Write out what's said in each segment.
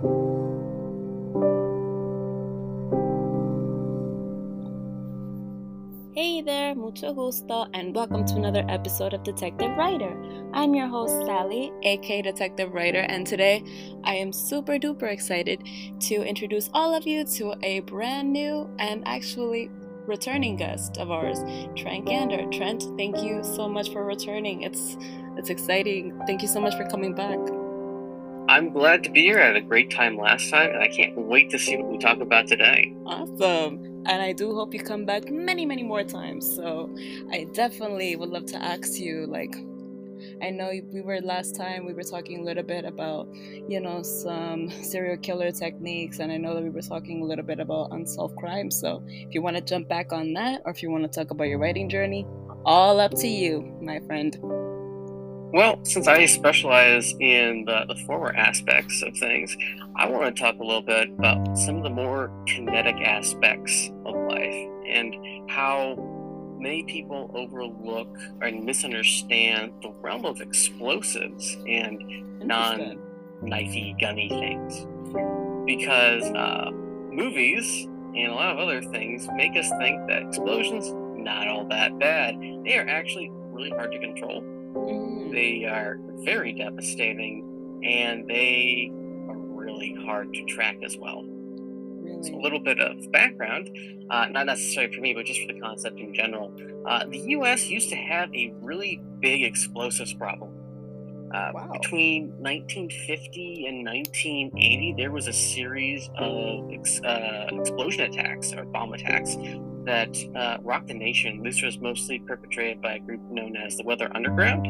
Hey there, mucho gusto, and welcome to another episode of Detective Writer. I'm your host, Sally, aka Detective Writer, and today I am super duper excited to introduce all of you to a brand new and actually returning guest of ours, Trent Gander. Trent, thank you so much for returning. It's it's exciting. Thank you so much for coming back. I'm glad to be here. I had a great time last time, and I can't wait to see what we talk about today. Awesome. And I do hope you come back many, many more times. So I definitely would love to ask you, like, I know we were last time we were talking a little bit about, you know, some serial killer techniques, and I know that we were talking a little bit about unsolved crimes. So if you want to jump back on that, or if you want to talk about your writing journey, all up to you, my friend. Well, since I specialize in the, the former aspects of things, I want to talk a little bit about some of the more kinetic aspects of life and how many people overlook and misunderstand the realm of explosives and non knifey, gunny things. Because uh, movies and a lot of other things make us think that explosions not all that bad. They are actually really hard to control. Mm. They are very devastating, and they are really hard to track as well. So a little bit of background, uh, not necessarily for me, but just for the concept in general. Uh, the U.S. used to have a really big explosives problem. Uh, wow. Between 1950 and 1980, there was a series of ex- uh, explosion attacks or bomb attacks that uh, rocked the nation. This was mostly perpetrated by a group known as the Weather Underground,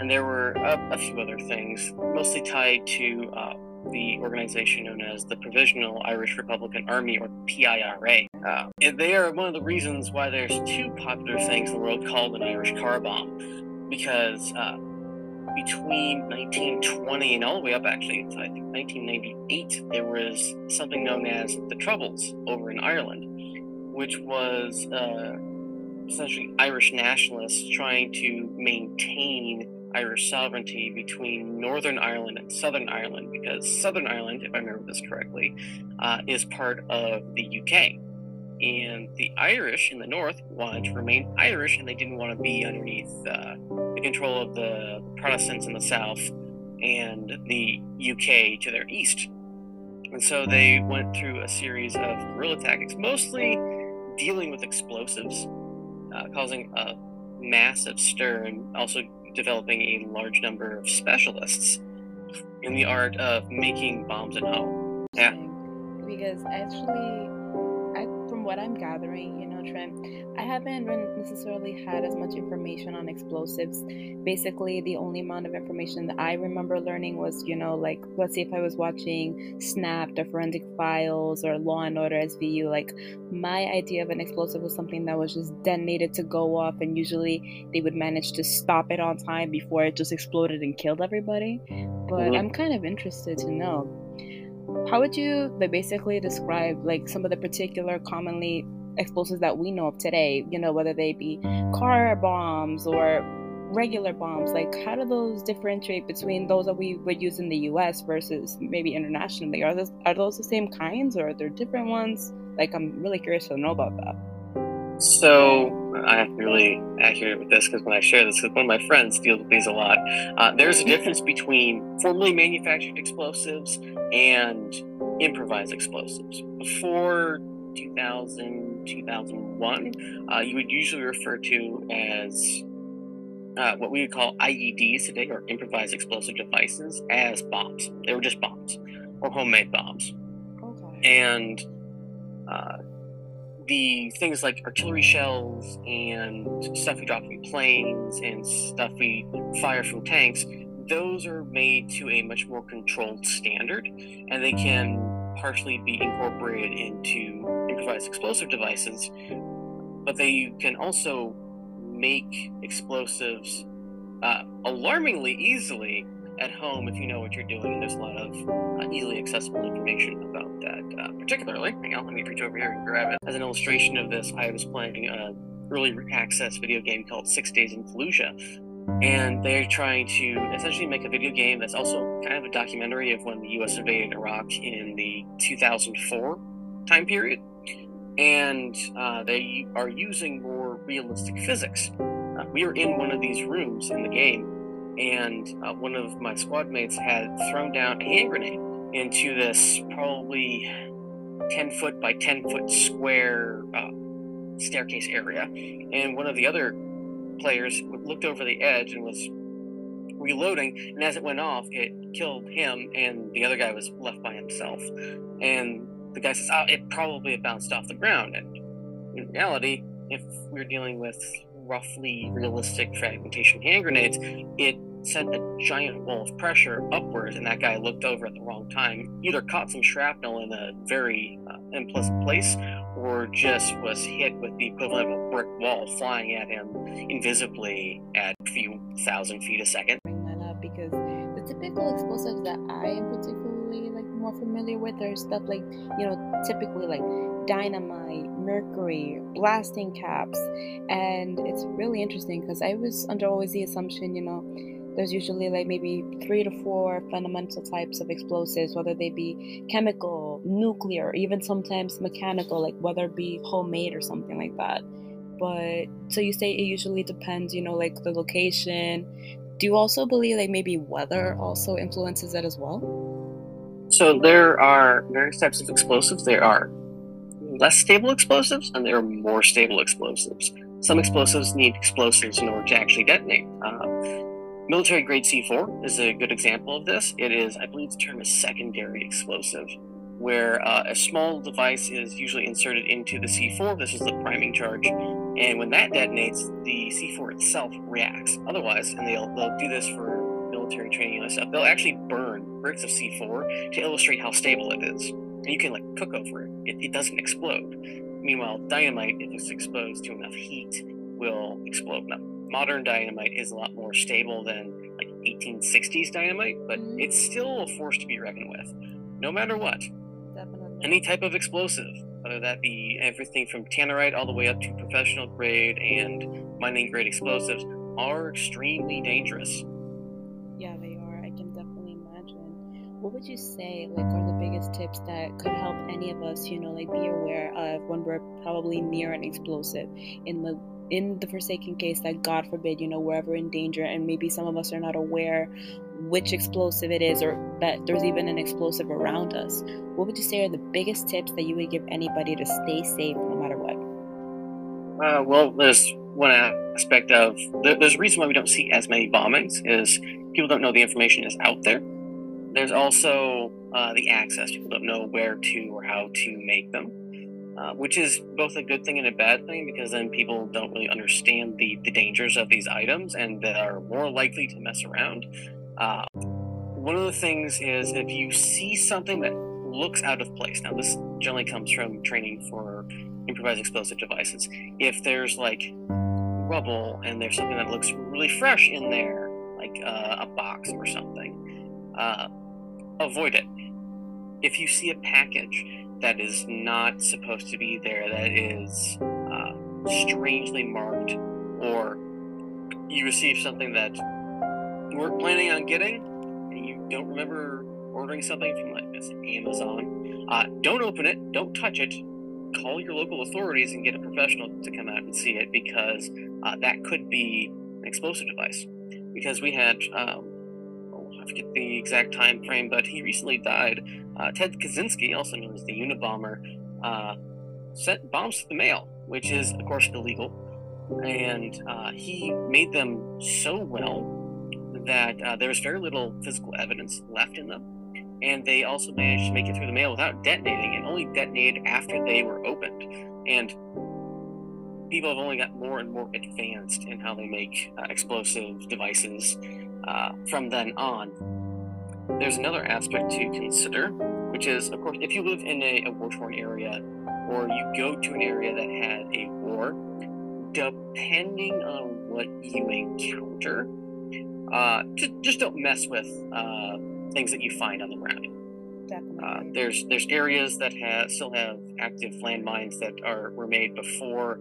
and there were a few other things, mostly tied to uh, the organization known as the Provisional Irish Republican Army, or PIRA. Uh, and they are one of the reasons why there's two popular things in the world called an Irish car bomb, because uh, between 1920 and all the way up, actually, to I think 1998, there was something known as the Troubles over in Ireland, which was uh, essentially Irish nationalists trying to maintain Irish sovereignty between Northern Ireland and Southern Ireland, because Southern Ireland, if I remember this correctly, uh, is part of the UK. And the Irish in the north wanted to remain Irish, and they didn't want to be underneath uh, the control of the Protestants in the south and the UK to their east. And so they went through a series of guerrilla tactics, mostly dealing with explosives, uh, causing a massive stir and also developing a large number of specialists in the art of making bombs at home. Yeah. Because actually, from what I'm gathering, you know, Trent, I haven't necessarily had as much information on explosives. Basically, the only amount of information that I remember learning was, you know, like let's say if I was watching Snapped or Forensic Files or Law and Order SVU, like my idea of an explosive was something that was just detonated to go off, and usually they would manage to stop it on time before it just exploded and killed everybody. But mm-hmm. I'm kind of interested to know how would you like basically describe like some of the particular commonly explosives that we know of today, you know, whether they be car bombs or regular bombs, like how do those differentiate between those that we would use in the US versus maybe internationally? Are those are those the same kinds or are there different ones? Like I'm really curious to know about that. So I have to be really accurate with this because when I share this, because one of my friends deals with these a lot. Uh, there's a difference between formally manufactured explosives and improvised explosives. Before 2000, 2001, uh, you would usually refer to as uh, what we would call IEDs today, or improvised explosive devices, as bombs. They were just bombs or homemade bombs. Okay. And uh, the things like artillery shells and stuff we drop from planes and stuff we fire from tanks, those are made to a much more controlled standard, and they can partially be incorporated into improvised explosive devices, but they can also make explosives uh, alarmingly easily at home if you know what you're doing. There's a lot of uh, easily accessible information about that, uh, particularly. Hang on, let me reach over here and grab it. As an illustration of this, I was playing an early access video game called Six Days in Fallujah, and they're trying to essentially make a video game that's also kind of a documentary of when the U.S. invaded Iraq in the 2004 time period, and uh, they are using more realistic physics. Uh, we are in one of these rooms in the game, and uh, one of my squad mates had thrown down a hand grenade into this probably 10 foot by 10 foot square uh, staircase area, and one of the other players looked over the edge and was reloading, and as it went off, it killed him, and the other guy was left by himself. And the guy says, "Oh, it probably bounced off the ground." And in reality, if we're dealing with roughly realistic fragmentation hand grenades, it sent a giant wall of pressure upwards, and that guy looked over at the wrong time, either caught some shrapnel in a very uh, unpleasant place, or just was hit with the equivalent of a brick wall flying at him invisibly at a few thousand feet a second. Bring that up because the typical explosives that I am particularly like more familiar with are stuff like you know typically like dynamite, mercury, blasting caps, and it's really interesting because I was under always the assumption you know there's usually like maybe three to four fundamental types of explosives, whether they be chemical, nuclear, even sometimes mechanical, like whether it be homemade or something like that. But so you say it usually depends, you know, like the location. Do you also believe like maybe weather also influences it as well? So there are various types of explosives. There are less stable explosives and there are more stable explosives. Some explosives need explosives in order to actually detonate. Uh, Military grade C4 is a good example of this. It is, I believe the term is secondary explosive, where uh, a small device is usually inserted into the C4. This is the priming charge. And when that detonates, the C4 itself reacts. Otherwise, and they'll, they'll do this for military training and stuff, they'll actually burn bricks of C4 to illustrate how stable it is. And you can like cook over it. It, it doesn't explode. Meanwhile, dynamite, if it's exposed to enough heat, will explode. Now, modern dynamite is a lot more stable than like 1860s dynamite, but mm-hmm. it's still a force to be reckoned with, no matter what. Definitely. Any type of explosive, whether that be everything from tannerite all the way up to professional grade and mining grade explosives, are extremely dangerous. What would you say, like, are the biggest tips that could help any of us, you know, like, be aware of when we're probably near an explosive in the in the forsaken case that God forbid, you know, we're ever in danger and maybe some of us are not aware which explosive it is or that there's even an explosive around us, what would you say are the biggest tips that you would give anybody to stay safe no matter what? Uh, well, there's one aspect of there's a reason why we don't see as many bombings is people don't know the information is out there. There's also uh, the access. People don't know where to or how to make them. Uh, which is both a good thing and a bad thing because then people don't really understand the, the dangers of these items and that are more likely to mess around. Uh, one of the things is if you see something that looks out of place, now this generally comes from training for improvised explosive devices. If there's like rubble and there's something that looks really fresh in there, like uh, a box or something, uh, avoid it. If you see a package that is not supposed to be there, that is uh, strangely marked, or you receive something that you weren't planning on getting, and you don't remember ordering something from like this Amazon, uh, don't open it, don't touch it. Call your local authorities and get a professional to come out and see it because uh, that could be an explosive device. Because we had, um, I forget the exact time frame, but he recently died uh, Ted Kaczynski, also known as the Unabomber, uh, sent bombs to the mail, which is, of course, illegal. And uh, he made them so well that uh, there was very little physical evidence left in them. And they also managed to make it through the mail without detonating and only detonated after they were opened. And people have only got more and more advanced in how they make uh, explosive devices uh, from then on there's another aspect to consider, which is, of course, if you live in a, a war torn area or you go to an area that had a war, depending on what you encounter, uh, just, just don't mess with uh, things that you find on the ground. Uh, there's there's areas that have still have active landmines that are were made before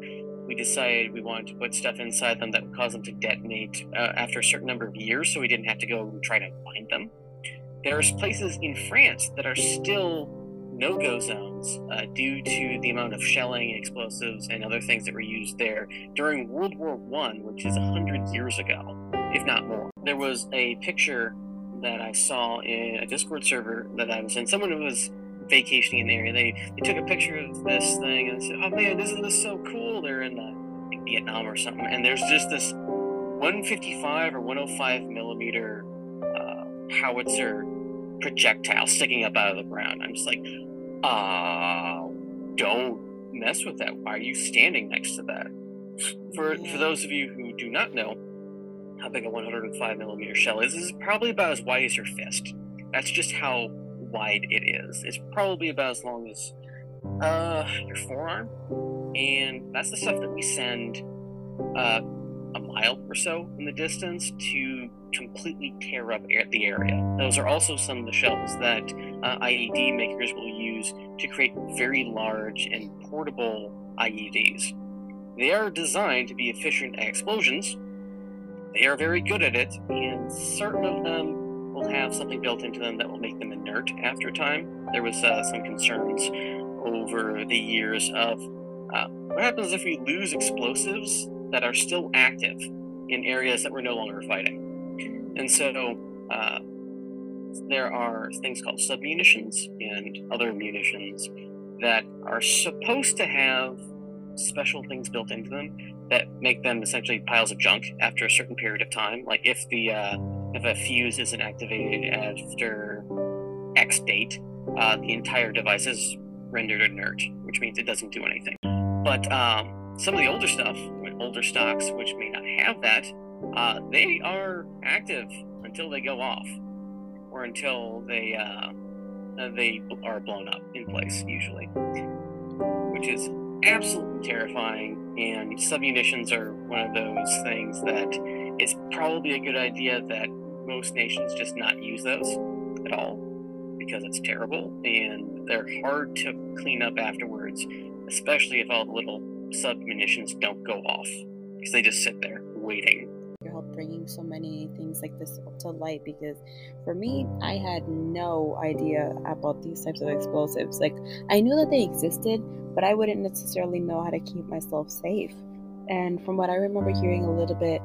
we decided we wanted to put stuff inside them that would cause them to detonate uh, after a certain number of years, so we didn't have to go and try to find them. There's places in France that are still no-go zones uh, due to the amount of shelling, explosives, and other things that were used there during World War One, which is hundred years ago, if not more. There was a picture that I saw in a Discord server that I was in. Someone who was vacationing in the area. They they took a picture of this thing and said, "Oh man, isn't this so cool?" They're in the, like Vietnam or something, and there's just this 155 or 105 millimeter uh, howitzer projectile sticking up out of the ground. I'm just like, uh, don't mess with that. Why are you standing next to that? For for those of you who do not know how big a 105 millimeter shell is, this is probably about as wide as your fist. That's just how wide it is. It's probably about as long as uh, your forearm, and that's the stuff that we send uh, a mile or so in the distance to completely tear up the area. Those are also some of the shells that uh, IED makers will use to create very large and portable IEDs. They are designed to be efficient at explosions. They are very good at it, and certain of them will have something built into them that will make them inert after time. There was uh, some concerns over the years of uh, what happens if we lose explosives that are still active in areas that we're no longer fighting. And so uh, there are things called submunitions and other munitions that are supposed to have special things built into them that make them essentially piles of junk after a certain period of time. Like if the uh, if a fuse isn't activated after X date, uh, the entire device is rendered inert, which means it doesn't do anything. But um, some of the older stuff, older stocks, which may not have that, uh, they are active until they go off, or until they uh, they are blown up in place, usually, which is absolutely terrifying. And submunitions are one of those things that it's probably a good idea that most nations just not use those at all because it's terrible and they're hard to clean up afterwards, especially if all the little submunitions don't go off because they just sit there waiting. Your help bringing so many things like this to light because for me, I mm. had no idea about these types of explosives. Like, I knew that they existed, but I wouldn't necessarily know how to keep myself safe. And from what I remember hearing a little bit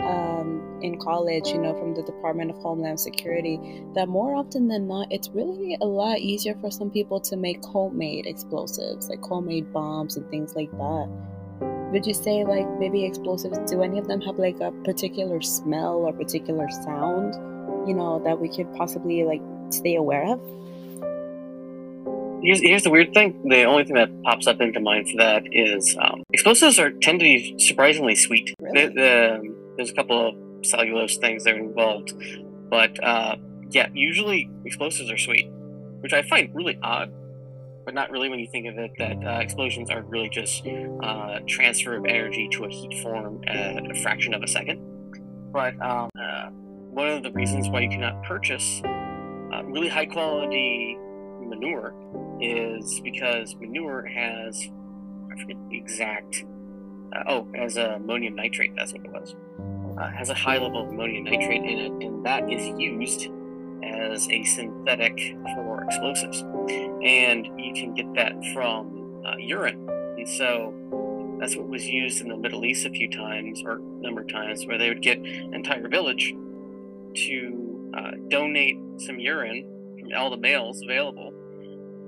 um, in college, you know, from the Department of Homeland Security, that more often than not, it's really a lot easier for some people to make homemade explosives, like homemade bombs and things like that. Would you say, like, maybe explosives, do any of them have like a particular smell or particular sound, you know, that we could possibly like stay aware of? Here's, here's the weird thing. The only thing that pops up into mind for that is um, explosives are tend to be surprisingly sweet. Really? The, the, there's a couple of cellulose things that are involved, but uh, yeah, usually explosives are sweet, which I find really odd. But not really when you think of it that uh, explosions are really just uh, transfer of energy to a heat form at a fraction of a second. But um, uh, one of the reasons why you cannot purchase uh, really high quality manure is because manure has, I forget the exact, uh, oh, has ammonium nitrate, that's what it was. Uh, has a high level of ammonium nitrate in it, and that is used as a synthetic for explosives. And you can get that from uh, urine. And so that's what was used in the Middle East a few times, or a number of times, where they would get an entire village to uh, donate some urine from all the males available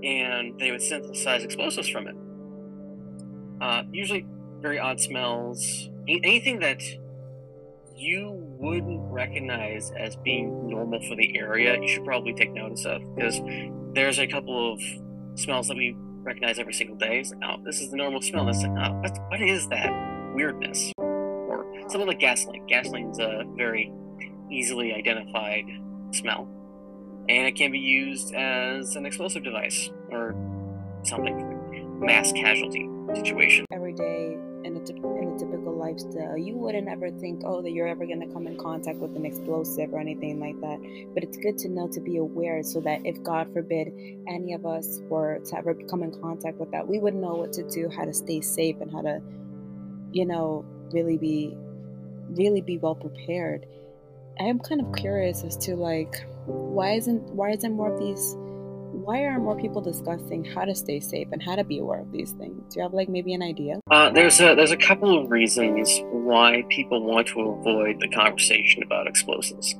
and they would synthesize explosives from it. Uh, usually, very odd smells. Anything that you wouldn't recognize as being normal for the area, you should probably take notice of because there's a couple of smells that we recognize every single day. Like, oh, this is the normal smell. This, oh, what, what is that weirdness? Or something like gasoline. Gasoline's a very easily identified smell and it can be used as an explosive device or something mass casualty situation every day in a, in a typical lifestyle you wouldn't ever think oh that you're ever going to come in contact with an explosive or anything like that but it's good to know to be aware so that if god forbid any of us were to ever come in contact with that we would know what to do how to stay safe and how to you know, really be really be well prepared. I am kind of curious as to like why isn't why isn't more of these why aren't more people discussing how to stay safe and how to be aware of these things? Do you have like maybe an idea? Uh, there's a there's a couple of reasons why people want to avoid the conversation about explosives.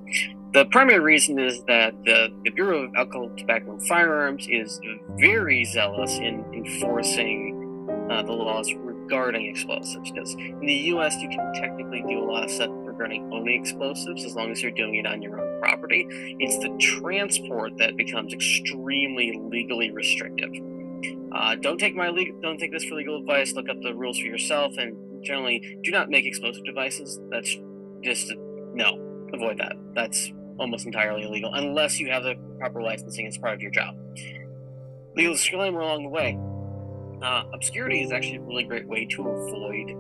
The primary reason is that the, the Bureau of Alcohol, Tobacco, and Firearms is very zealous in enforcing uh, the laws regarding explosives. Because in the U.S., you can technically do a lot of stuff regarding only explosives as long as you're doing it on your own property. It's the transport that becomes extremely legally restrictive. Uh, don't take my legal, don't take this for legal advice. Look up the rules for yourself, and generally, do not make explosive devices. That's just no, avoid that. That's almost entirely illegal unless you have the proper licensing as part of your job. Legal disclaimer along the way. Uh, obscurity is actually a really great way to avoid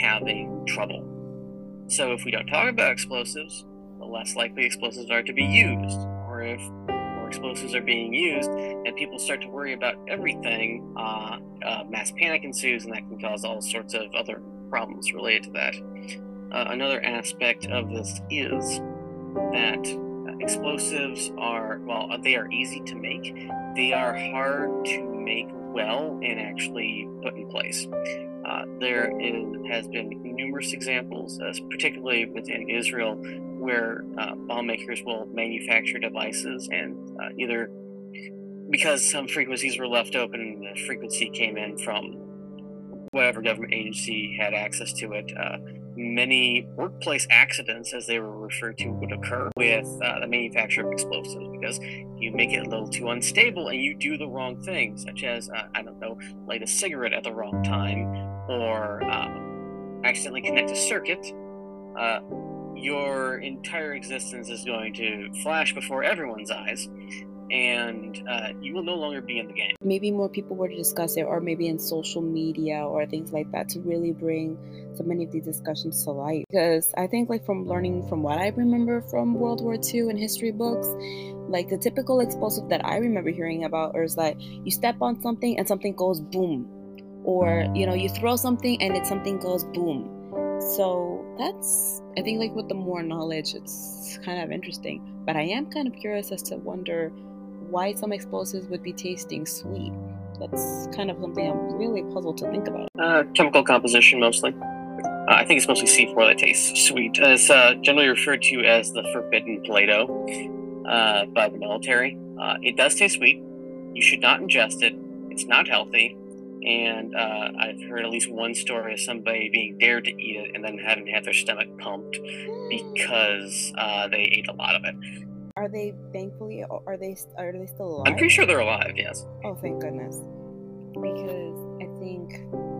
having trouble. So if we don't talk about explosives, the less likely explosives are to be used. Or if more explosives are being used and people start to worry about everything, uh, uh, mass panic ensues, and that can cause all sorts of other problems related to that. Uh, another aspect of this is that explosives are, well, they are easy to make. They are hard to make well and actually put in place. Uh, there is, has been numerous examples, uh, particularly within Israel, where uh, bomb makers will manufacture devices and uh, either because some frequencies were left open, the frequency came in from whatever government agency had access to it. Uh, many workplace accidents, as they were referred to, would occur with uh, the manufacture of explosives because you make it a little too unstable and you do the wrong thing, such as, uh, I don't know, light a cigarette at the wrong time or uh, accidentally connect a circuit. Your entire existence is going to flash before everyone's eyes and uh, you will no longer be in the game. Maybe more people were to discuss it, or maybe in social media or things like that, to really bring so many of these discussions to light. Because I think, like, from learning from what I remember from World War II and history books, like the typical explosive that I remember hearing about is that you step on something and something goes boom, or you know, you throw something and it something goes boom. So that's, I think, like with the more knowledge, it's kind of interesting. But I am kind of curious as to wonder why some explosives would be tasting sweet. That's kind of something I'm really puzzled to think about. Uh, chemical composition mostly. Uh, I think it's mostly C4 that tastes sweet. It's uh, generally referred to as the forbidden Play-Doh uh, by the military. Uh, it does taste sweet. You should not ingest it. It's not healthy. And uh, I've heard at least one story of somebody being dared to eat it and then having had their stomach pumped because they ate a lot of it. Are they thankfully are they are they still alive? I'm pretty sure they're alive. Yes. Oh, thank goodness. Because I think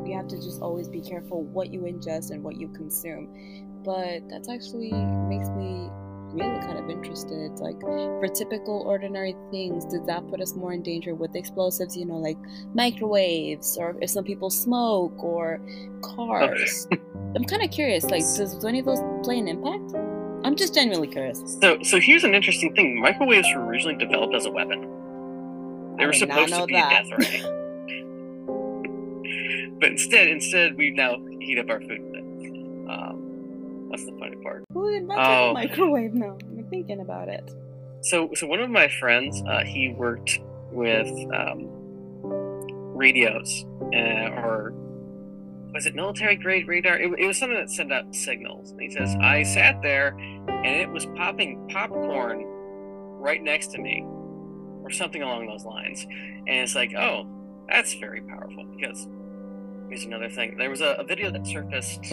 you have to just always be careful what you ingest and what you consume. But that's actually makes me really kind of interested. Like for typical ordinary things, does that put us more in danger with explosives? You know, like microwaves, or if some people smoke, or cars. I'm kind of curious. Like, does any of those play an impact? I'm just genuinely curious. So, so here's an interesting thing: microwaves were originally developed as a weapon. They I were supposed to be that. a death ray, but instead, instead, we now heat up our food with it. Um, that's the funny part. Who invented oh. the microwave? Now I'm thinking about it. So, so one of my friends, uh, he worked with um, radios uh, or was it military grade radar? It, it was something that sent out signals. And he says, I sat there and it was popping popcorn right next to me, or something along those lines. And it's like, oh, that's very powerful because here's another thing. There was a, a video that surfaced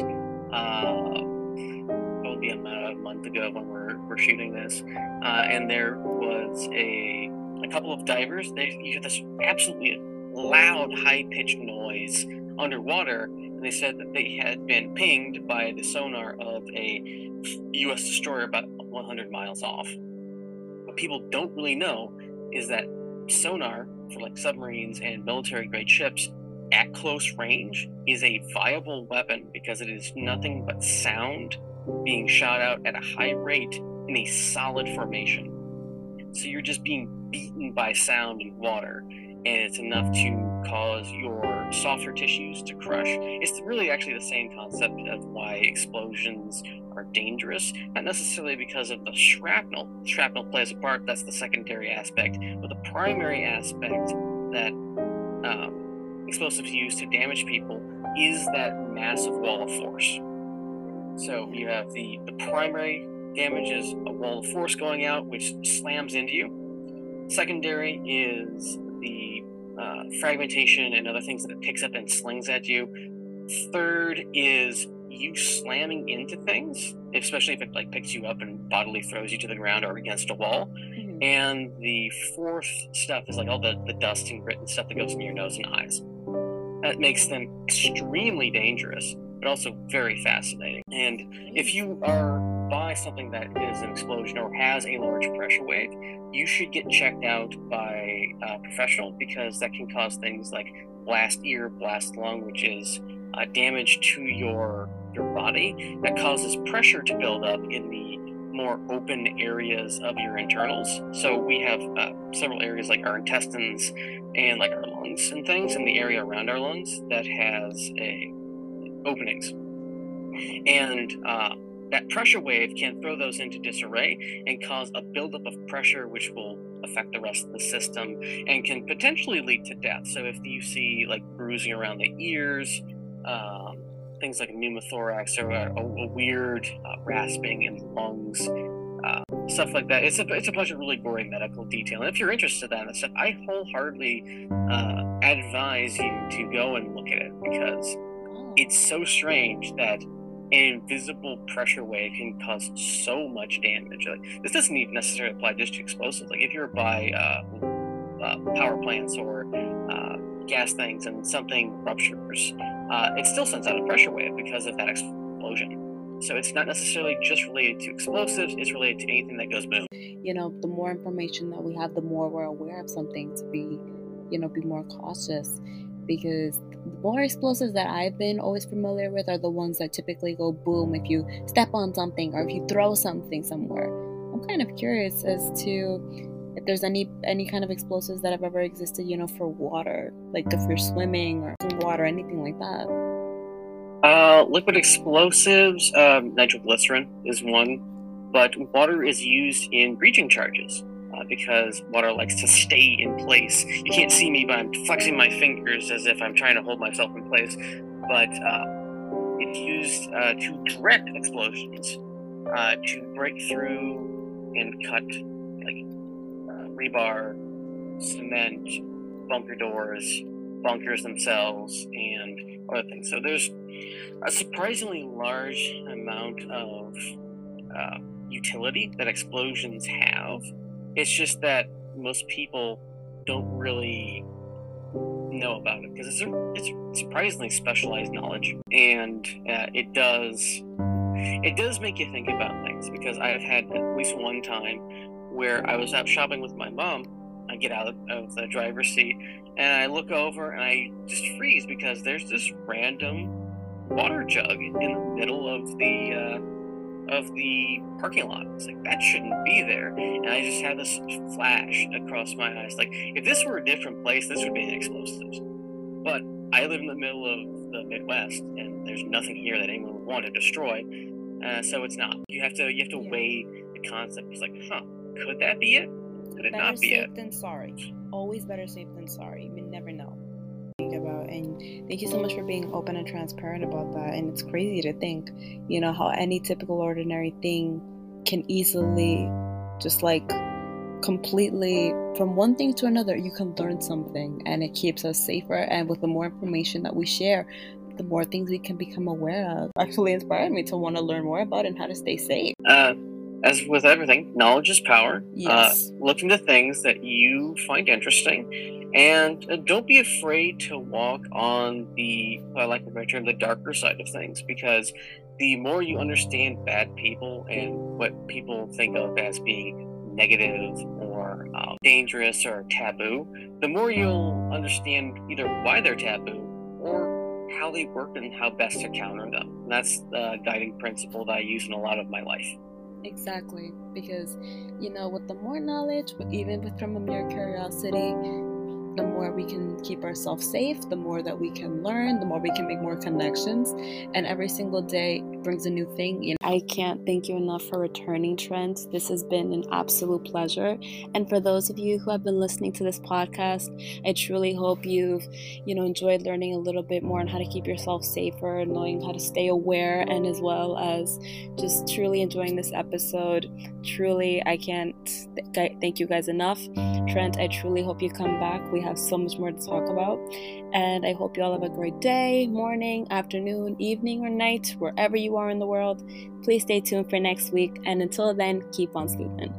uh, month ago when we're, we're shooting this, uh, and there was a a couple of divers. They you hear this absolutely loud, high pitched noise underwater, and they said that they had been pinged by the sonar of a U.S. destroyer about 100 miles off. What people don't really know is that sonar for like submarines and military grade ships at close range is a viable weapon because it is nothing but sound being shot out at a high rate in a solid formation. So you're just being beaten by sound and water, and it's enough to cause your softer tissues to crush. It's really actually the same concept of why explosions are dangerous, not necessarily because of the shrapnel. Shrapnel plays a part, that's the secondary aspect, but the primary aspect that um, explosives use to damage people is that massive wall of force. So you have the, the primary damage is a wall of force going out, which slams into you. Secondary is the uh, fragmentation and other things that it picks up and slings at you. Third is you slamming into things, especially if it like picks you up and bodily throws you to the ground or against a wall. Mm-hmm. And the fourth stuff is like all the, the dust and grit and stuff that goes in your nose and eyes. That makes them extremely dangerous, but also very fascinating. And if you are by something that is an explosion or has a large pressure wave, you should get checked out by a professional because that can cause things like blast ear, blast lung, which is uh, damage to your your body that causes pressure to build up in the more open areas of your internals. So we have uh, several areas like our intestines and like our lungs and things in the area around our lungs that has a openings. And uh, that pressure wave can throw those into disarray and cause a buildup of pressure, which will affect the rest of the system and can potentially lead to death. So if you see like bruising around the ears, um, things like pneumothorax or a, a weird uh, rasping in the lungs, uh, stuff like that. It's a it's a bunch of really gory medical detail. And if you're interested in that stuff, I wholeheartedly uh, advise you to go and look at it because. It's so strange that an invisible pressure wave can cause so much damage. Like, this doesn't even necessarily apply just to explosives. Like if you're by uh, uh, power plants or uh, gas things and something ruptures, uh, it still sends out a pressure wave because of that explosion. So it's not necessarily just related to explosives, it's related to anything that goes boom. You know, the more information that we have, the more we're aware of something to be, you know, be more cautious. Because the more explosives that I've been always familiar with are the ones that typically go boom if you step on something or if you throw something somewhere. I'm kind of curious as to if there's any any kind of explosives that have ever existed, you know, for water, like if you're swimming or water, anything like that. Uh, liquid explosives, um, nitroglycerin is one, but water is used in breaching charges uh, because water likes to stay in place. You can't see me, but I'm flexing my fingers as if I'm trying to hold myself in place. But uh, it's used uh, to direct explosions, uh, to break through and cut like rebar, cement, bunker doors, bunkers themselves, and other things. So there's a surprisingly large amount of uh, utility that explosions have. It's just that most people don't really know about it because it's a, it's surprisingly specialized knowledge, and uh, it does it does make you think about things because I've had at least one time where I was out shopping with my mom. I get out of the driver's seat and I look over and I just freeze because there's this random water jug in the middle of the uh, of the parking lot. It's like that shouldn't be there, and I just had this flash across my eyes. Like if this were a different place, this would be an explosives. But I live in the middle of the Midwest, and there's nothing here that anyone would want to destroy. Uh, so it's not. You have to you have to weigh the concept. It's like, huh, could that be it? Could it better not be Better safe it? than sorry. Always better safe than sorry. You never know. About and thank you so much for being open and transparent about that. And it's crazy to think, you know, how any typical ordinary thing can easily just like completely from one thing to another you can learn something and it keeps us safer. And with the more information that we share the more things we can become aware of. Actually inspired me to want to learn more about and how to stay safe. Uh, as with everything, knowledge is power. Uh, yes. Uh, look into things that you find interesting, and uh, don't be afraid to walk on the, I like the term, the darker side of things, because the more you understand bad people and what people think of as being negative or um, dangerous or taboo, the more you'll understand either why they're taboo or how they work and how best to counter them. And that's the guiding principle that I use in a lot of my life. Exactly, because you know, with the more knowledge, even with from a mere curiosity, the more we can keep ourselves safe, the more that we can learn, the more we can make more connections. And every single day brings a new thing. You know, I can't thank you enough for returning, Trent. This has been an absolute pleasure. And for those of you who have been listening to this podcast, I truly hope you've, you know, enjoyed learning a little bit more on how to keep yourself safer, knowing how to stay aware, and as well as just truly enjoying this episode. Truly, I can't th- thank you guys enough. Trent, I truly hope you come back. We have so much more to talk about. And I hope you all have a great day, morning, afternoon, evening, or night, wherever you are in the world. Please stay tuned for next week. And until then, keep on sleuthing.